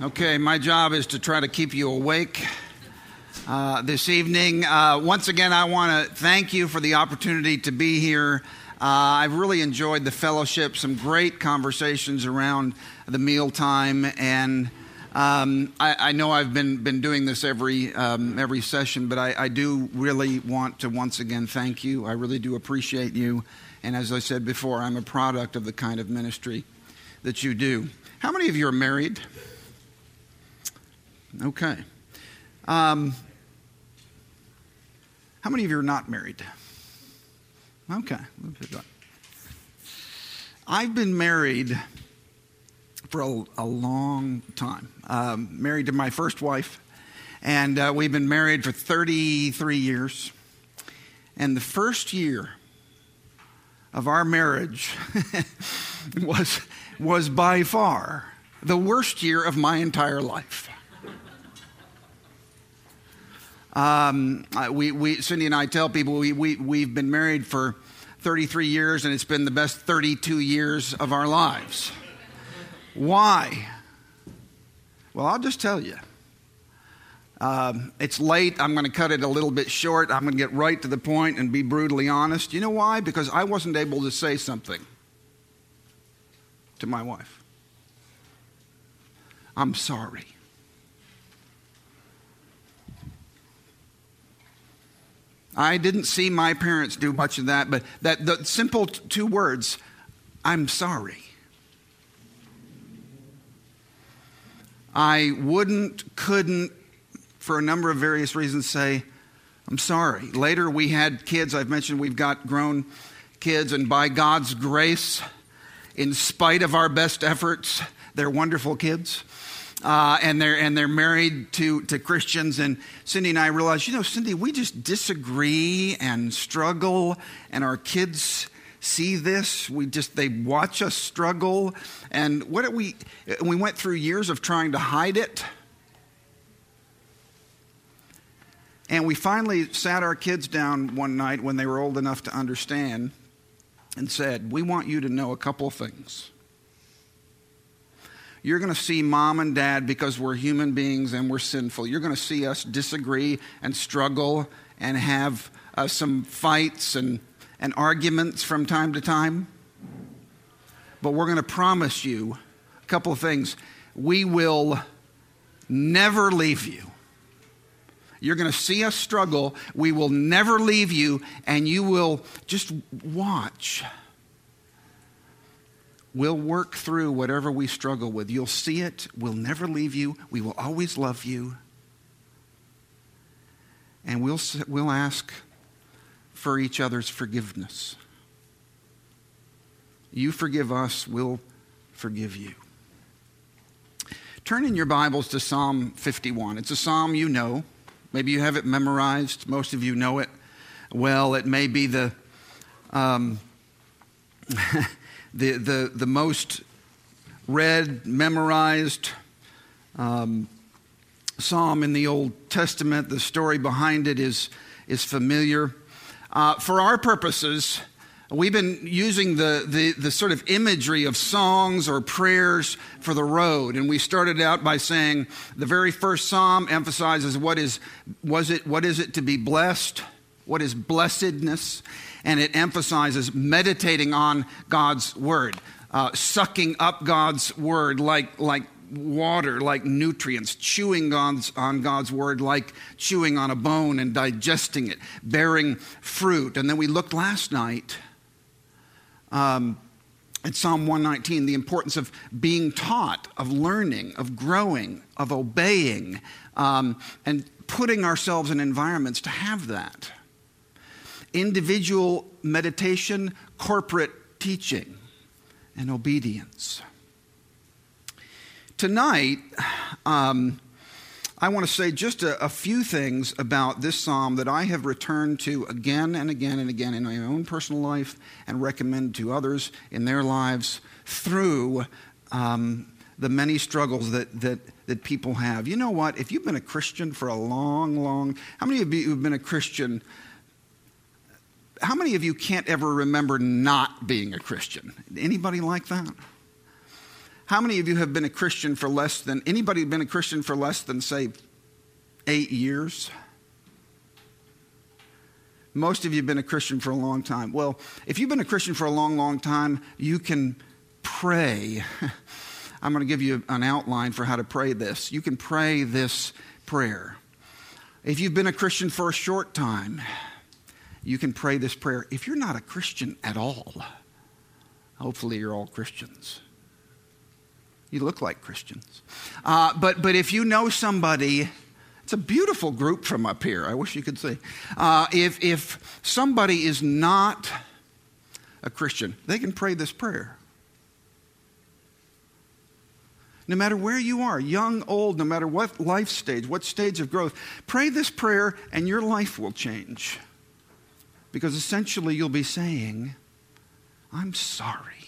Okay, my job is to try to keep you awake uh, this evening. Uh, once again, I want to thank you for the opportunity to be here. Uh, I've really enjoyed the fellowship, some great conversations around the mealtime, and um, I, I, know I've been, been doing this every, um, every session, but I, I do really want to once again thank you. I really do appreciate you. And as I said before, I'm a product of the kind of ministry that you do. How many of you are married? Okay. Um, how many of you are not married? Okay. I've been married for a, a long time. Um, married to my first wife, and uh, we've been married for 33 years. And the first year of our marriage was, was by far the worst year of my entire life. Um, we, we, Cindy and I tell people we, we, we've been married for 33 years and it's been the best 32 years of our lives. Why? Well, I'll just tell you. Um, it's late. I'm going to cut it a little bit short. I'm going to get right to the point and be brutally honest. You know why? Because I wasn't able to say something to my wife. I'm sorry. I didn't see my parents do much of that, but that the simple t- two words, I'm sorry. I wouldn't, couldn't, for a number of various reasons, say, I'm sorry. Later, we had kids. I've mentioned we've got grown kids, and by God's grace, in spite of our best efforts, they're wonderful kids uh, and they're and they're married to to Christians. And Cindy and I realized, you know, Cindy, we just disagree and struggle, and our kids see this. We just they watch us struggle, and what did we? We went through years of trying to hide it. And we finally sat our kids down one night when they were old enough to understand and said, We want you to know a couple things you're going to see mom and dad because we're human beings and we're sinful. You're going to see us disagree and struggle and have uh, some fights and, and arguments from time to time. But we're going to promise you a couple of things. We will never leave you. You're going to see us struggle. We will never leave you, and you will just watch We'll work through whatever we struggle with. You'll see it. We'll never leave you. We will always love you. And we'll, we'll ask for each other's forgiveness. You forgive us, we'll forgive you. Turn in your Bibles to Psalm 51. It's a psalm you know. Maybe you have it memorized. Most of you know it well. It may be the. Um, the, the, the most read, memorized um, psalm in the Old Testament. The story behind it is, is familiar. Uh, for our purposes, we've been using the, the, the sort of imagery of songs or prayers for the road. And we started out by saying the very first psalm emphasizes what is, was it, what is it to be blessed? What is blessedness? And it emphasizes meditating on God's word, uh, sucking up God's word like, like water, like nutrients, chewing God's, on God's word like chewing on a bone and digesting it, bearing fruit. And then we looked last night. Um, Psalm 119, the importance of being taught, of learning, of growing, of obeying, um, and putting ourselves in environments to have that individual meditation, corporate teaching, and obedience. Tonight, um, I want to say just a, a, few things about this psalm that I have returned to again and again and again in my own personal life and recommend to others in their lives through um, the many struggles that, that, that people have. You know what? If you've been a Christian for a long, long, how many of you have been a Christian how many of you can't ever remember not being a Christian? Anybody like that? How many of you have been a Christian for less than, anybody been a Christian for less than, say, eight years? Most of you have been a Christian for a long time. Well, if you've been a Christian for a long, long time, you can pray. I'm going to give you an outline for how to pray this. You can pray this prayer. If you've been a Christian for a short time, you can pray this prayer. If you're not a Christian at all, hopefully you're all Christians. You look like Christians. Uh, but, but if you know somebody, it's a beautiful group from up here. I wish you could see. Uh, if, if somebody is not a Christian, they can pray this prayer. No matter where you are, young, old, no matter what life stage, what stage of growth, pray this prayer and your life will change. Because essentially you'll be saying, I'm sorry.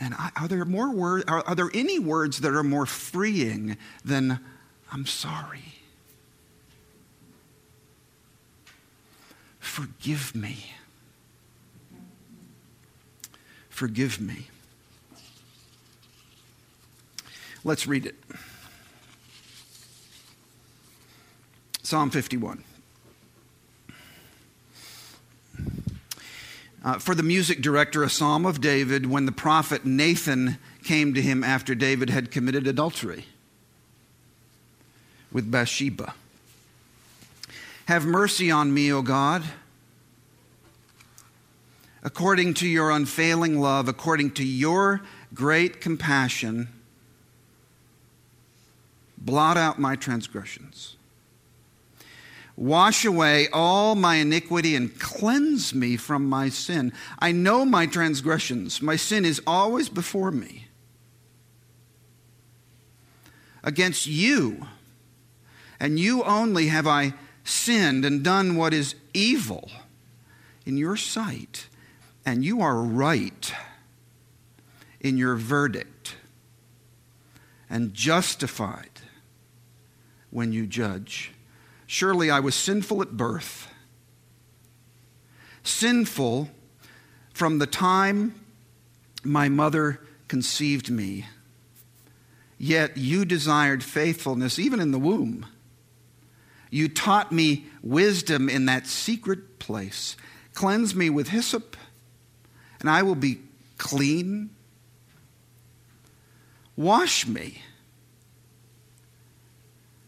And I, are there more words? Are, are there any words that are more freeing than "I'm sorry"? Forgive me. Forgive me. Let's read it. Psalm 51. Uh, for the music director, a psalm of David when the prophet Nathan came to him after David had committed adultery with Bathsheba. Have mercy on me, O God, according to your unfailing love, according to your great compassion. Blot out my transgressions. Wash away all my iniquity and cleanse me from my sin. I know my transgressions. My sin is always before me. Against you, and you only, have I sinned and done what is evil in your sight, and you are right in your verdict and justified when you judge. Surely I was sinful at birth, sinful from the time my mother conceived me. Yet you desired faithfulness even in the womb. You taught me wisdom in that secret place. Cleanse me with hyssop, and I will be clean. Wash me,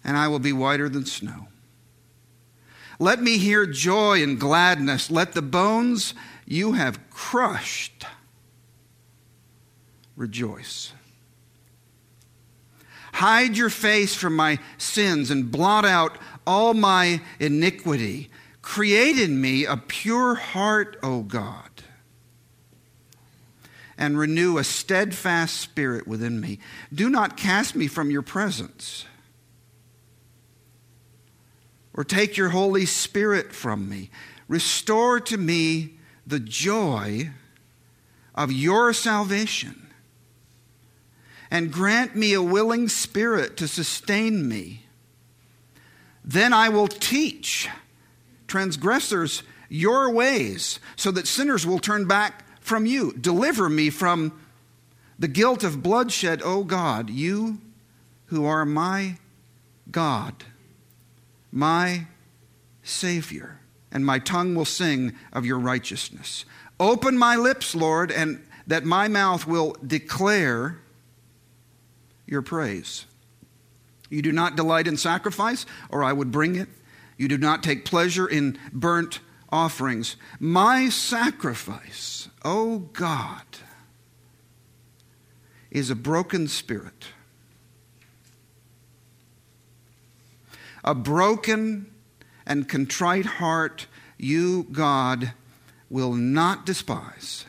and I will be whiter than snow. Let me hear joy and gladness. Let the bones you have crushed rejoice. Hide your face from my sins and blot out all my iniquity. Create in me a pure heart, O God, and renew a steadfast spirit within me. Do not cast me from your presence or take your Holy Spirit from me. Restore to me the joy of your salvation and grant me a willing spirit to sustain me. Then I will teach transgressors your ways so that sinners will turn back from you. Deliver me from the guilt of bloodshed, O God, you who are my God my Savior, and my tongue will sing of your righteousness. Open my lips, Lord, and that my mouth will declare your praise. You do not delight in sacrifice, or I would bring it. You do not take pleasure in burnt offerings. My sacrifice, O oh God, is a broken spirit A broken and contrite heart, you, God, will not despise.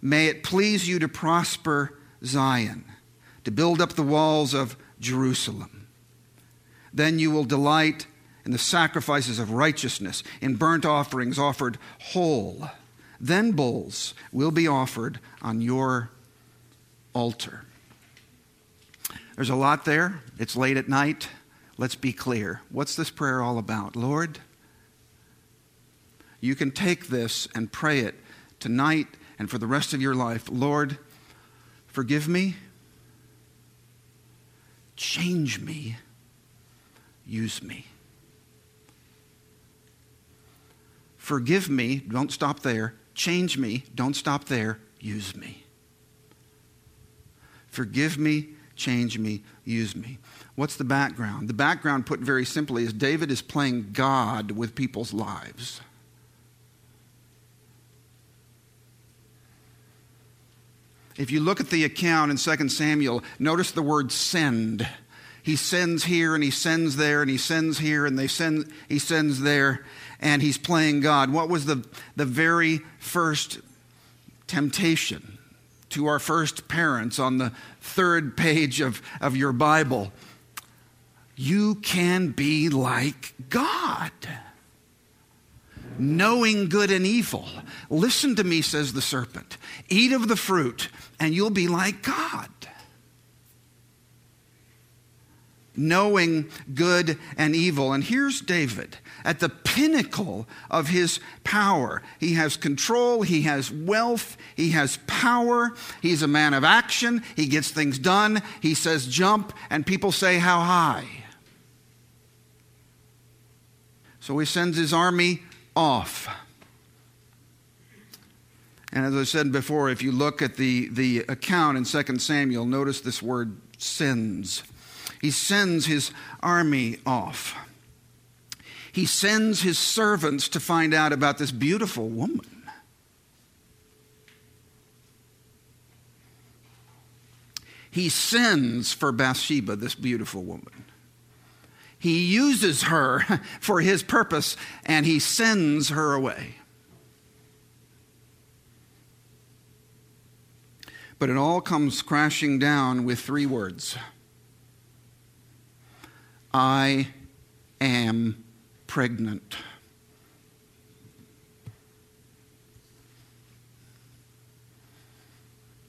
May it please you to prosper Zion, to build up the walls of Jerusalem. Then you will delight in the sacrifices of righteousness, in burnt offerings offered whole. Then bulls will be offered on your altar. There's a lot there. It's late at night. Let's be clear. What's this prayer all about? Lord, you can take this and pray it tonight and for the rest of your life Lord, forgive me, change me, use me. Forgive me, don't stop there. Change me, don't stop there. Use me. Forgive me, change me, use me. What's the background? The background, put very simply, is David is playing God with people's lives. If you look at the account in 2 Samuel, notice the word send. He sends here and he sends there and he sends here and they send, he sends there and he's playing God. What was the, the very first temptation to our first parents on the third page of, of your Bible? You can be like God knowing good and evil. Listen to me, says the serpent. Eat of the fruit, and you'll be like God. Knowing good and evil. And here's David at the pinnacle of his power. He has control, he has wealth, he has power, he's a man of action, he gets things done. He says jump, and people say, How high? So he sends his army off. And as I said before, if you look at the, the account in 2 Samuel, notice this word sends. He sends his army off. He sends his servants to find out about this beautiful woman. He sends for Bathsheba, this beautiful woman. He uses her for his purpose and he sends her away. But it all comes crashing down with three words I am pregnant.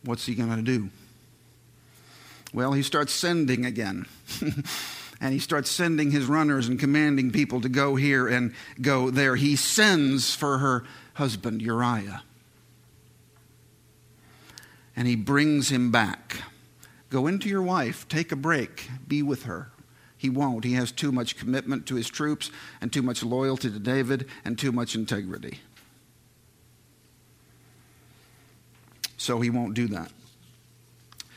What's he going to do? Well, he starts sending again. and he starts sending his runners and commanding people to go here and go there. He sends for her husband, Uriah. And he brings him back. Go into your wife, take a break, be with her. He won't. He has too much commitment to his troops and too much loyalty to David and too much integrity. So he won't do that.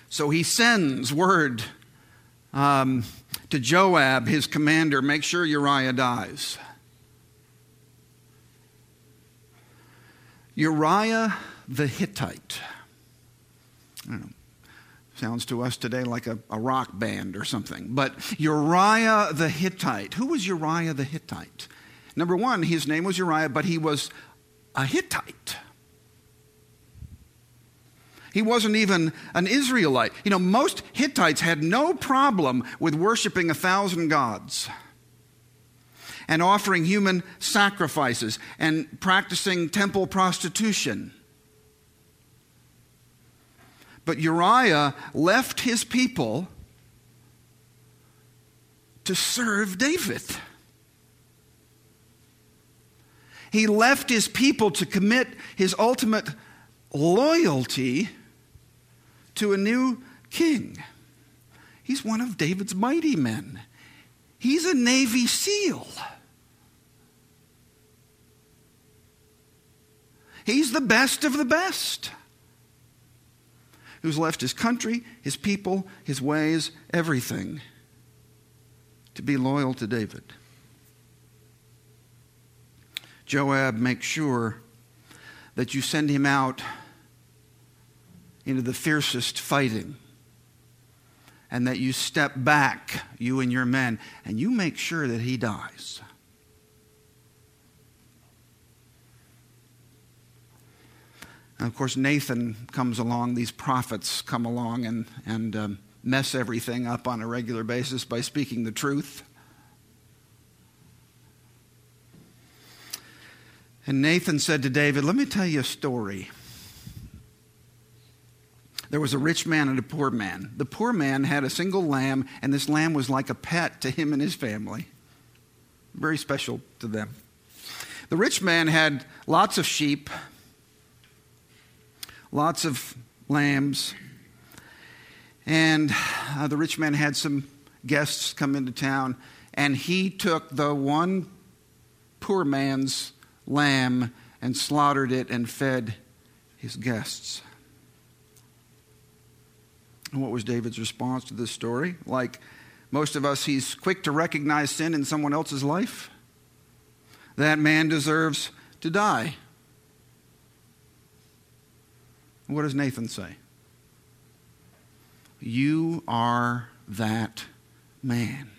So he sends word um, to Joab, his commander, make sure Uriah dies. Uriah the Hittite. Know, sounds to us today like a, a rock band or something. But Uriah the Hittite. Who was Uriah the Hittite? Number one, his name was Uriah, but he was a Hittite. He wasn't even an Israelite. You know, most Hittites had no problem with worshiping a thousand gods and offering human sacrifices and practicing temple prostitution. But Uriah left his people to serve David. He left his people to commit his ultimate loyalty to a new king. He's one of David's mighty men. He's a Navy SEAL. He's the best of the best. Who's left his country, his people, his ways, everything to be loyal to David. Joab makes sure that you send him out into the fiercest fighting. And that you step back, you and your men, and you make sure that he dies. And of course, Nathan comes along, these prophets come along and, and um, mess everything up on a regular basis by speaking the truth. And Nathan said to David, Let me tell you a story. There was a rich man and a poor man. The poor man had a single lamb, and this lamb was like a pet to him and his family. Very special to them. The rich man had lots of sheep, lots of lambs. And uh, the rich man had some guests come into town, and he took the one poor man's lamb and slaughtered it and fed his guests. What was David's response to this story? Like most of us, he's quick to recognize sin in someone else's life. That man deserves to die. What does Nathan say? You are that man.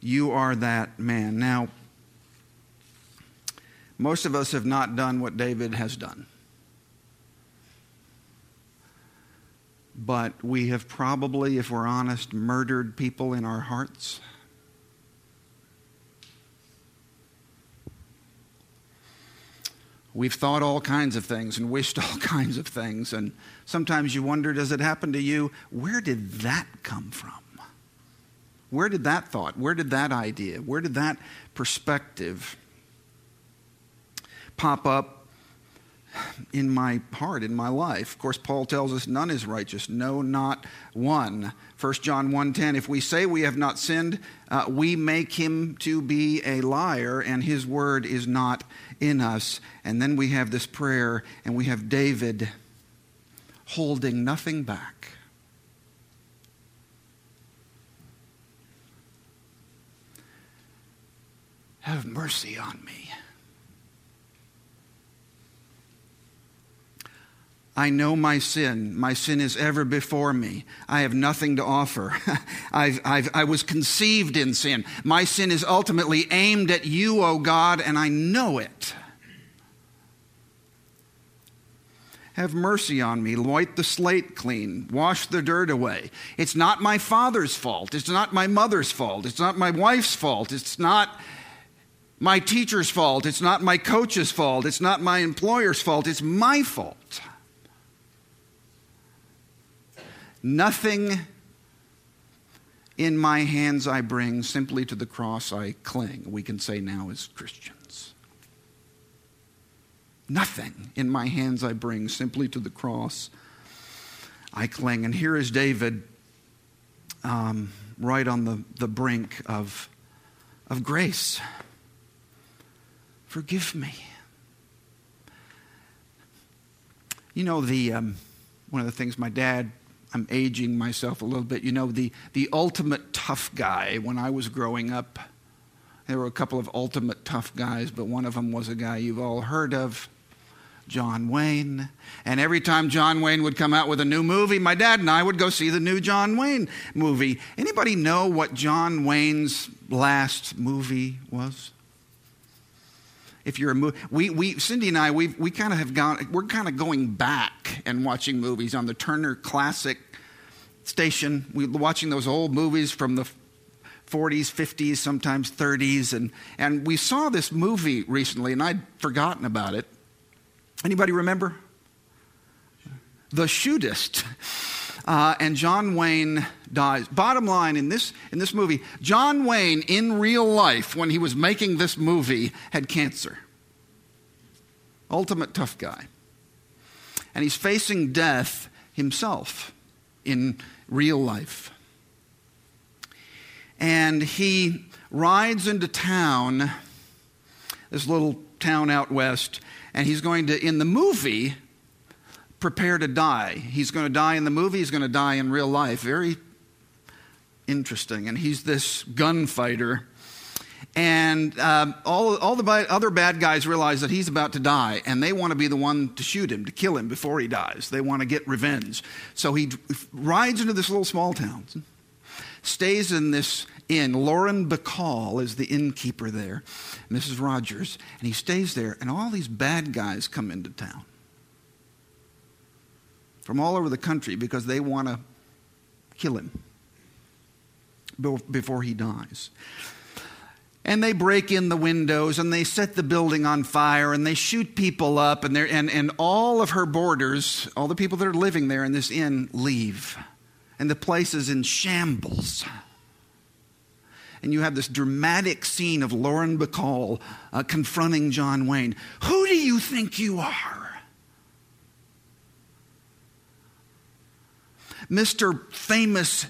You are that man. Now, most of us have not done what David has done. But we have probably, if we're honest, murdered people in our hearts. We've thought all kinds of things and wished all kinds of things. And sometimes you wonder does it happen to you? Where did that come from? Where did that thought, where did that idea, where did that perspective pop up in my heart, in my life? Of course, Paul tells us none is righteous, no, not one. 1 John 1.10, if we say we have not sinned, uh, we make him to be a liar, and his word is not in us. And then we have this prayer, and we have David holding nothing back. Have mercy on me. I know my sin. My sin is ever before me. I have nothing to offer. I've, I've, i was conceived in sin. My sin is ultimately aimed at you, O oh God, and I know it. Have mercy on me. Wipe the slate clean. Wash the dirt away. It's not my father's fault. It's not my mother's fault. It's not my wife's fault. It's not my teacher's fault. It's not my coach's fault. It's not my employer's fault. It's my fault. Nothing in my hands I bring, simply to the cross I cling, we can say now as Christians. Nothing in my hands I bring, simply to the cross I cling. And here is David um, right on the, the brink of, of grace. Forgive me. You know, the, um, one of the things my dad I'm aging myself a little bit. You know, the, the ultimate tough guy when I was growing up, there were a couple of ultimate tough guys, but one of them was a guy you've all heard of, John Wayne. And every time John Wayne would come out with a new movie, my dad and I would go see the new John Wayne movie. Anybody know what John Wayne's last movie was? If you're a movie, we, we, Cindy and I, we we kind of have gone, we're kind of going back and watching movies on the Turner Classic station. We're watching those old movies from the 40s, 50s, sometimes 30s. And, and we saw this movie recently, and I'd forgotten about it. Anybody remember? The Shootist. Uh, and John Wayne dies. Bottom line in this, in this movie, John Wayne, in real life, when he was making this movie, had cancer. Ultimate tough guy. And he's facing death himself in real life. And he rides into town, this little town out west, and he's going to, in the movie, prepare to die. He's going to die in the movie, he's going to die in real life. Very interesting. And he's this gunfighter. And um, all, all the other bad guys realize that he's about to die, and they want to be the one to shoot him, to kill him before he dies. They want to get revenge. So he rides into this little small town, stays in this inn. Lauren Bacall is the innkeeper there, Mrs. Rogers, and he stays there, and all these bad guys come into town from all over the country because they want to kill him before he dies. And they break in the windows and they set the building on fire and they shoot people up, and, and, and all of her boarders, all the people that are living there in this inn, leave. And the place is in shambles. and you have this dramatic scene of Lauren Bacall uh, confronting John Wayne. Who do you think you are? Mr. Famous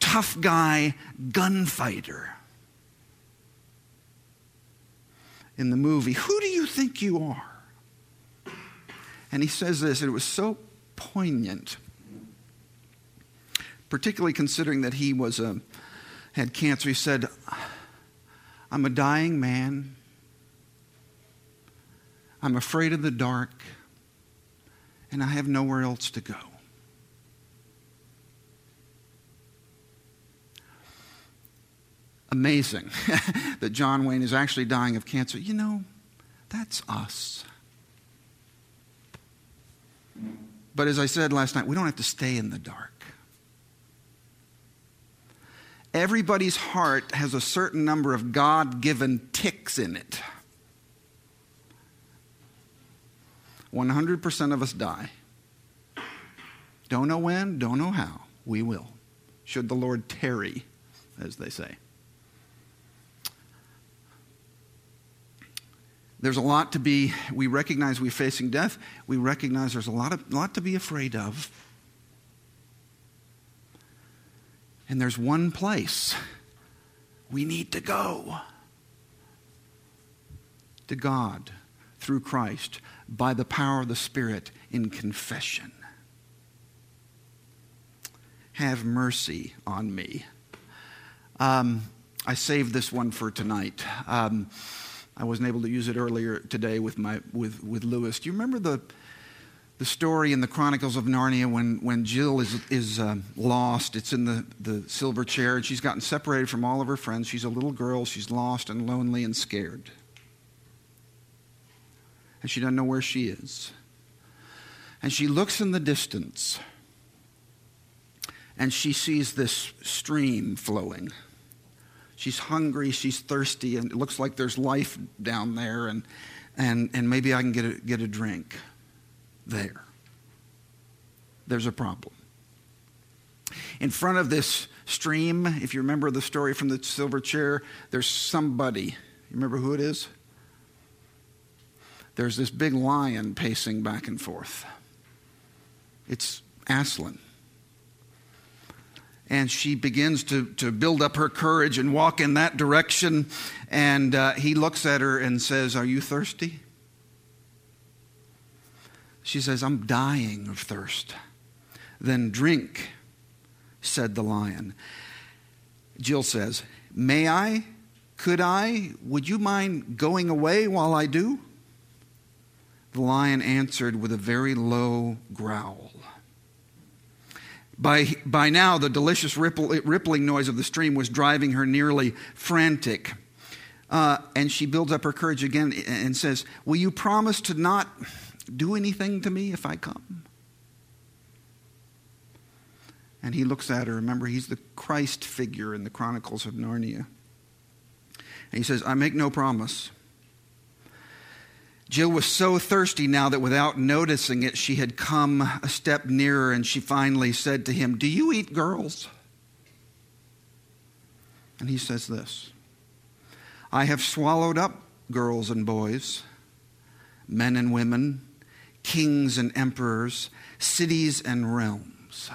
tough guy gunfighter. In the movie, who do you think you are? And he says this, and it was so poignant, particularly considering that he was a, had cancer. He said, I'm a dying man. I'm afraid of the dark, and I have nowhere else to go. Amazing that John Wayne is actually dying of cancer. You know, that's us. But as I said last night, we don't have to stay in the dark. Everybody's heart has a certain number of God given ticks in it. 100% of us die. Don't know when, don't know how. We will. Should the Lord tarry, as they say. There's a lot to be, we recognize we're facing death. We recognize there's a lot, of, lot to be afraid of. And there's one place we need to go to God through Christ by the power of the Spirit in confession. Have mercy on me. Um, I saved this one for tonight. Um, I wasn't able to use it earlier today with, my, with, with Lewis. Do you remember the, the story in the Chronicles of Narnia when, when Jill is, is uh, lost? It's in the, the silver chair, and she's gotten separated from all of her friends. She's a little girl. She's lost and lonely and scared. And she doesn't know where she is. And she looks in the distance, and she sees this stream flowing. She's hungry, she's thirsty, and it looks like there's life down there, and, and, and maybe I can get a, get a drink there. There's a problem. In front of this stream, if you remember the story from the silver chair, there's somebody. You remember who it is? There's this big lion pacing back and forth. It's Aslan and she begins to, to build up her courage and walk in that direction. And uh, he looks at her and says, Are you thirsty? She says, I'm dying of thirst. Then drink, said the lion. Jill says, May I? Could I? Would you mind going away while I do? The lion answered with a very low growl. By, by now, the delicious ripple, rippling noise of the stream was driving her nearly frantic. Uh, and she builds up her courage again and says, Will you promise to not do anything to me if I come? And he looks at her. Remember, he's the Christ figure in the Chronicles of Narnia. And he says, I make no promise. Jill was so thirsty now that without noticing it, she had come a step nearer and she finally said to him, Do you eat girls? And he says this I have swallowed up girls and boys, men and women, kings and emperors, cities and realms.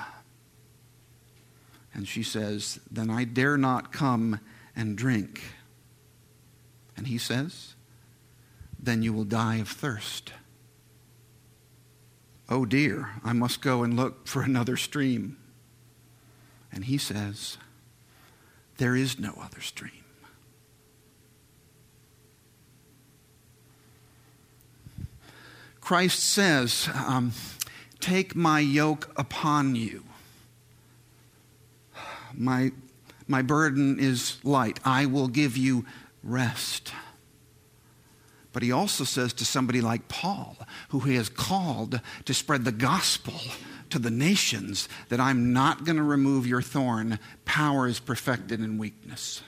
And she says, Then I dare not come and drink. And he says, then you will die of thirst. Oh dear, I must go and look for another stream. And he says, There is no other stream. Christ says, um, Take my yoke upon you. My, my burden is light. I will give you rest. But he also says to somebody like Paul, who he has called to spread the gospel to the nations, that I'm not going to remove your thorn. Power is perfected in weakness.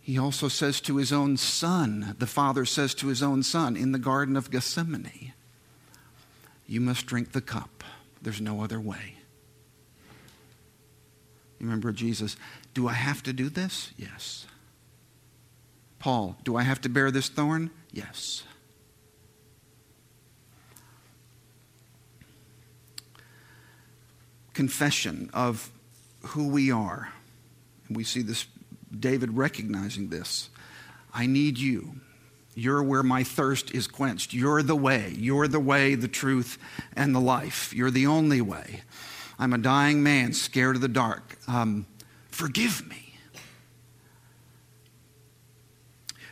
He also says to his own son, the father says to his own son in the Garden of Gethsemane, You must drink the cup. There's no other way. You remember Jesus, do I have to do this? Yes. Paul, do I have to bear this thorn? Yes. Confession of who we are. And we see this, David recognizing this. I need you. You're where my thirst is quenched. You're the way. You're the way, the truth, and the life. You're the only way. I'm a dying man, scared of the dark. Um, forgive me.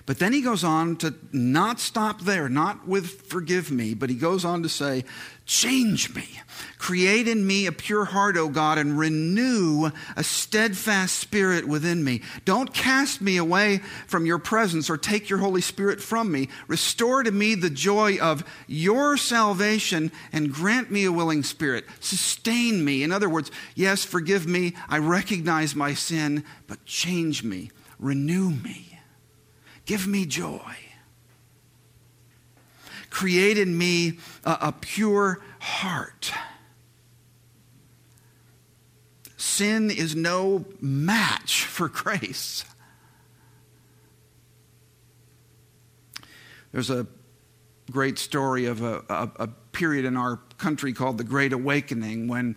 But then he goes on to not stop there, not with forgive me, but he goes on to say, change me. Create in me a pure heart, O God, and renew a steadfast spirit within me. Don't cast me away from your presence or take your Holy Spirit from me. Restore to me the joy of your salvation and grant me a willing spirit. Sustain me. In other words, yes, forgive me. I recognize my sin, but change me, renew me. Give me joy. Create in me a, a pure heart. Sin is no match for grace. There's a great story of a, a, a, period in our country called the Great Awakening when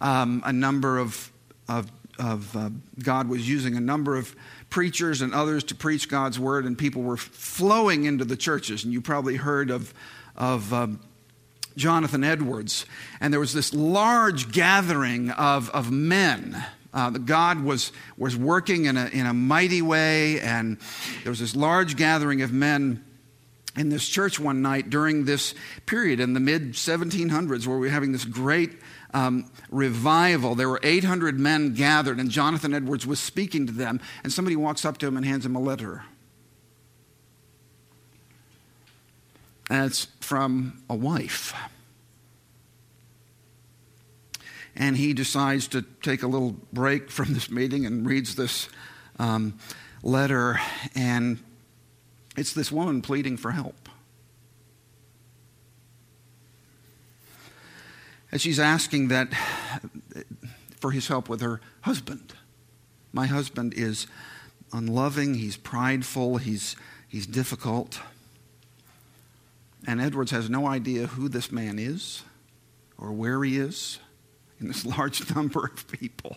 um, a number of, of, of uh, God was using a number of preachers and others to preach God's word, and people were flowing into the churches. And you probably heard of, of um, Jonathan Edwards. And there was this large gathering of, of men. Uh, God was, was working in a, in a mighty way, and there was this large gathering of men in this church one night during this period in the mid 1700s where we're having this great um, revival. There were 800 men gathered, and Jonathan Edwards was speaking to them, and somebody walks up to him and hands him a letter. And it's from a wife. And he decides to take a little break from this meeting and reads this um, letter, and it's this woman pleading for help. And she's asking that for his help with her husband. My husband is unloving, he's prideful, he's, he's difficult. And Edwards has no idea who this man is or where he is in this large number of people.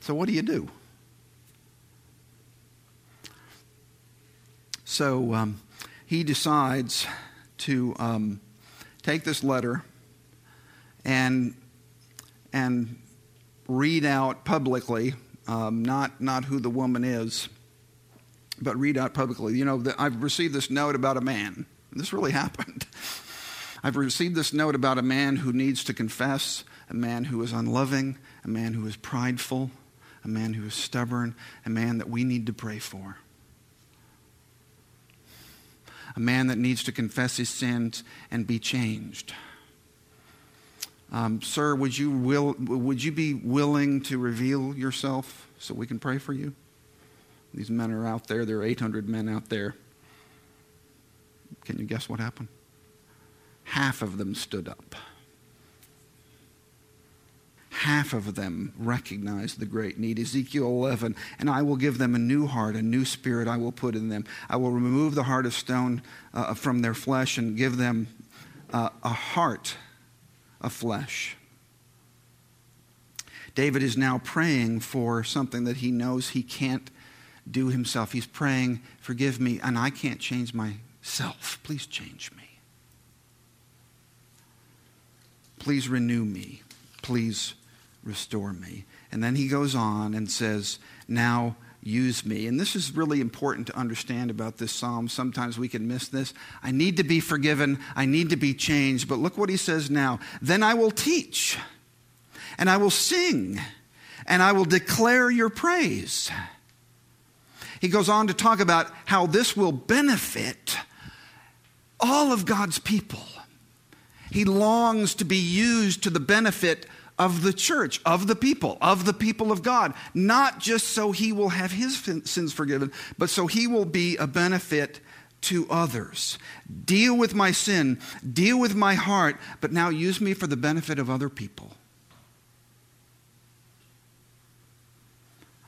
So, what do you do? So, um, he decides to um, take this letter and, and read out publicly, um, not, not who the woman is, but read out publicly. You know, I've received this note about a man. This really happened. I've received this note about a man who needs to confess, a man who is unloving, a man who is prideful, a man who is stubborn, a man that we need to pray for. A man that needs to confess his sins and be changed. Um, sir, would you, will, would you be willing to reveal yourself so we can pray for you? These men are out there. There are 800 men out there. Can you guess what happened? Half of them stood up. Half of them recognized the great need. Ezekiel 11, and I will give them a new heart, a new spirit I will put in them. I will remove the heart of stone uh, from their flesh and give them uh, a heart of flesh. David is now praying for something that he knows he can't do himself. He's praying, Forgive me, and I can't change myself. Please change me. Please renew me. Please restore me. And then he goes on and says, Now use me. And this is really important to understand about this psalm. Sometimes we can miss this. I need to be forgiven, I need to be changed. But look what he says now. Then I will teach, and I will sing, and I will declare your praise. He goes on to talk about how this will benefit all of God's people. He longs to be used to the benefit of the church, of the people, of the people of God, not just so he will have his sins forgiven, but so he will be a benefit to others. Deal with my sin, deal with my heart, but now use me for the benefit of other people.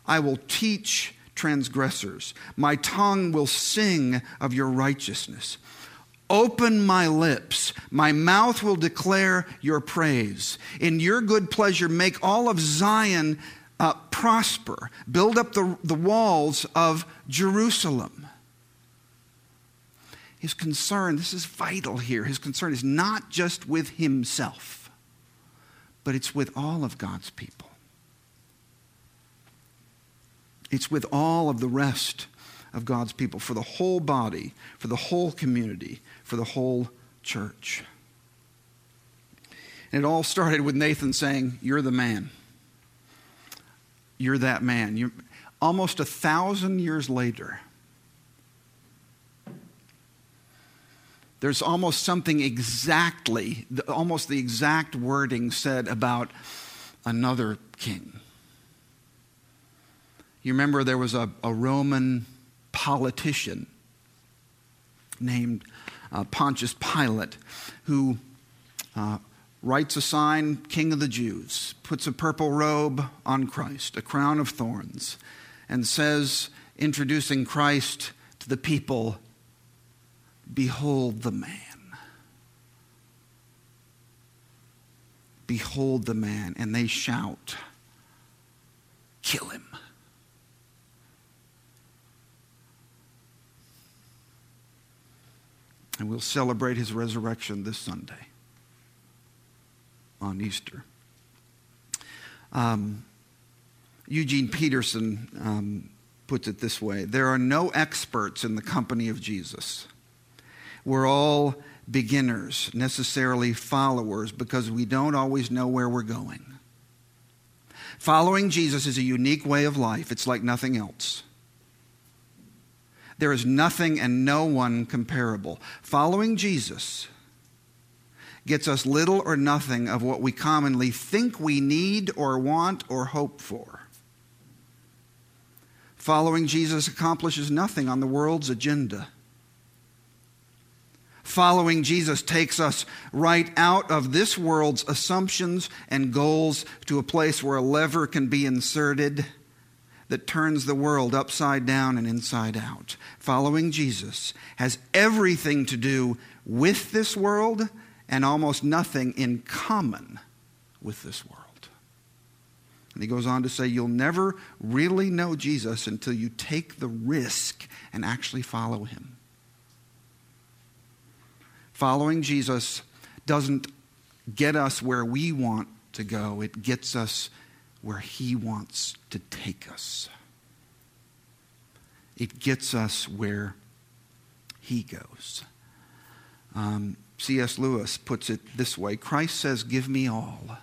I will teach transgressors. My tongue will sing of your righteousness. Open my lips. My mouth will declare your praise. In your good pleasure, make all of Zion uh, prosper. Build up the, the walls of Jerusalem. His concern, this is vital here, his concern is not just with himself, but it's with all of God's people. It's with all of the rest of God's people, for the whole body, for the whole community, for the whole church. And it all started with Nathan saying, You're the man. You're that man. You're, almost a thousand years later, There's almost something exactly, almost the exact wording said about another king. You remember there was a, a Roman politician named uh, Pontius Pilate who uh, writes a sign, King of the Jews, puts a purple robe on Christ, a crown of thorns, and says, introducing Christ to the people, Behold the man. Behold the man. And they shout, Kill him. And we'll celebrate his resurrection this Sunday on Easter. Um, Eugene Peterson um, puts it this way There are no experts in the company of Jesus. We're all beginners, necessarily followers, because we don't always know where we're going. Following Jesus is a unique way of life, it's like nothing else. There is nothing and no one comparable. Following Jesus gets us little or nothing of what we commonly think we need or want or hope for. Following Jesus accomplishes nothing on the world's agenda. Following Jesus takes us right out of this world's assumptions and goals to a place where a lever can be inserted that turns the world upside down and inside out. Following Jesus has everything to do with this world and almost nothing in common with this world. And he goes on to say, You'll never really know Jesus until you take the risk and actually follow him. Following Jesus doesn't get us where we want to go, it gets us where He wants to take us. It gets us where He goes. Um, C.S. Lewis puts it this way Christ says, Give me all.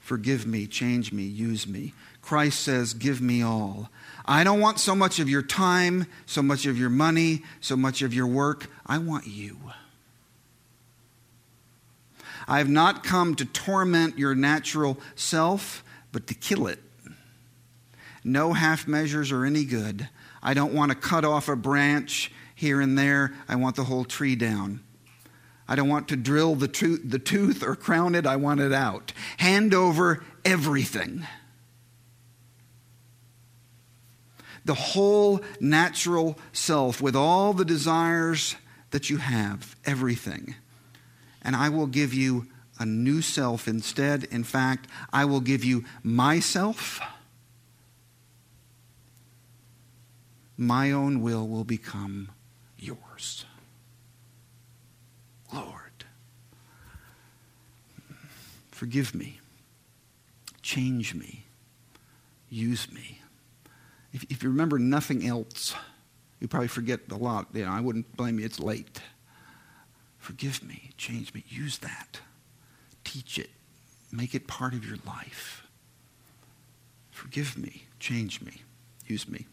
Forgive me, change me, use me. Christ says, Give me all. I don't want so much of your time, so much of your money, so much of your work. I want you. I have not come to torment your natural self, but to kill it. No half measures are any good. I don't want to cut off a branch here and there. I want the whole tree down. I don't want to drill the, to- the tooth or crown it. I want it out. Hand over everything. the whole natural self with all the desires that you have, everything. And I will give you a new self instead. In fact, I will give you myself. My own will will become yours. Lord, forgive me, change me, use me. If, if you remember nothing else, you probably forget a lot. You know, I wouldn't blame you, it's late. Forgive me, change me, use that. Teach it, make it part of your life. Forgive me, change me, use me.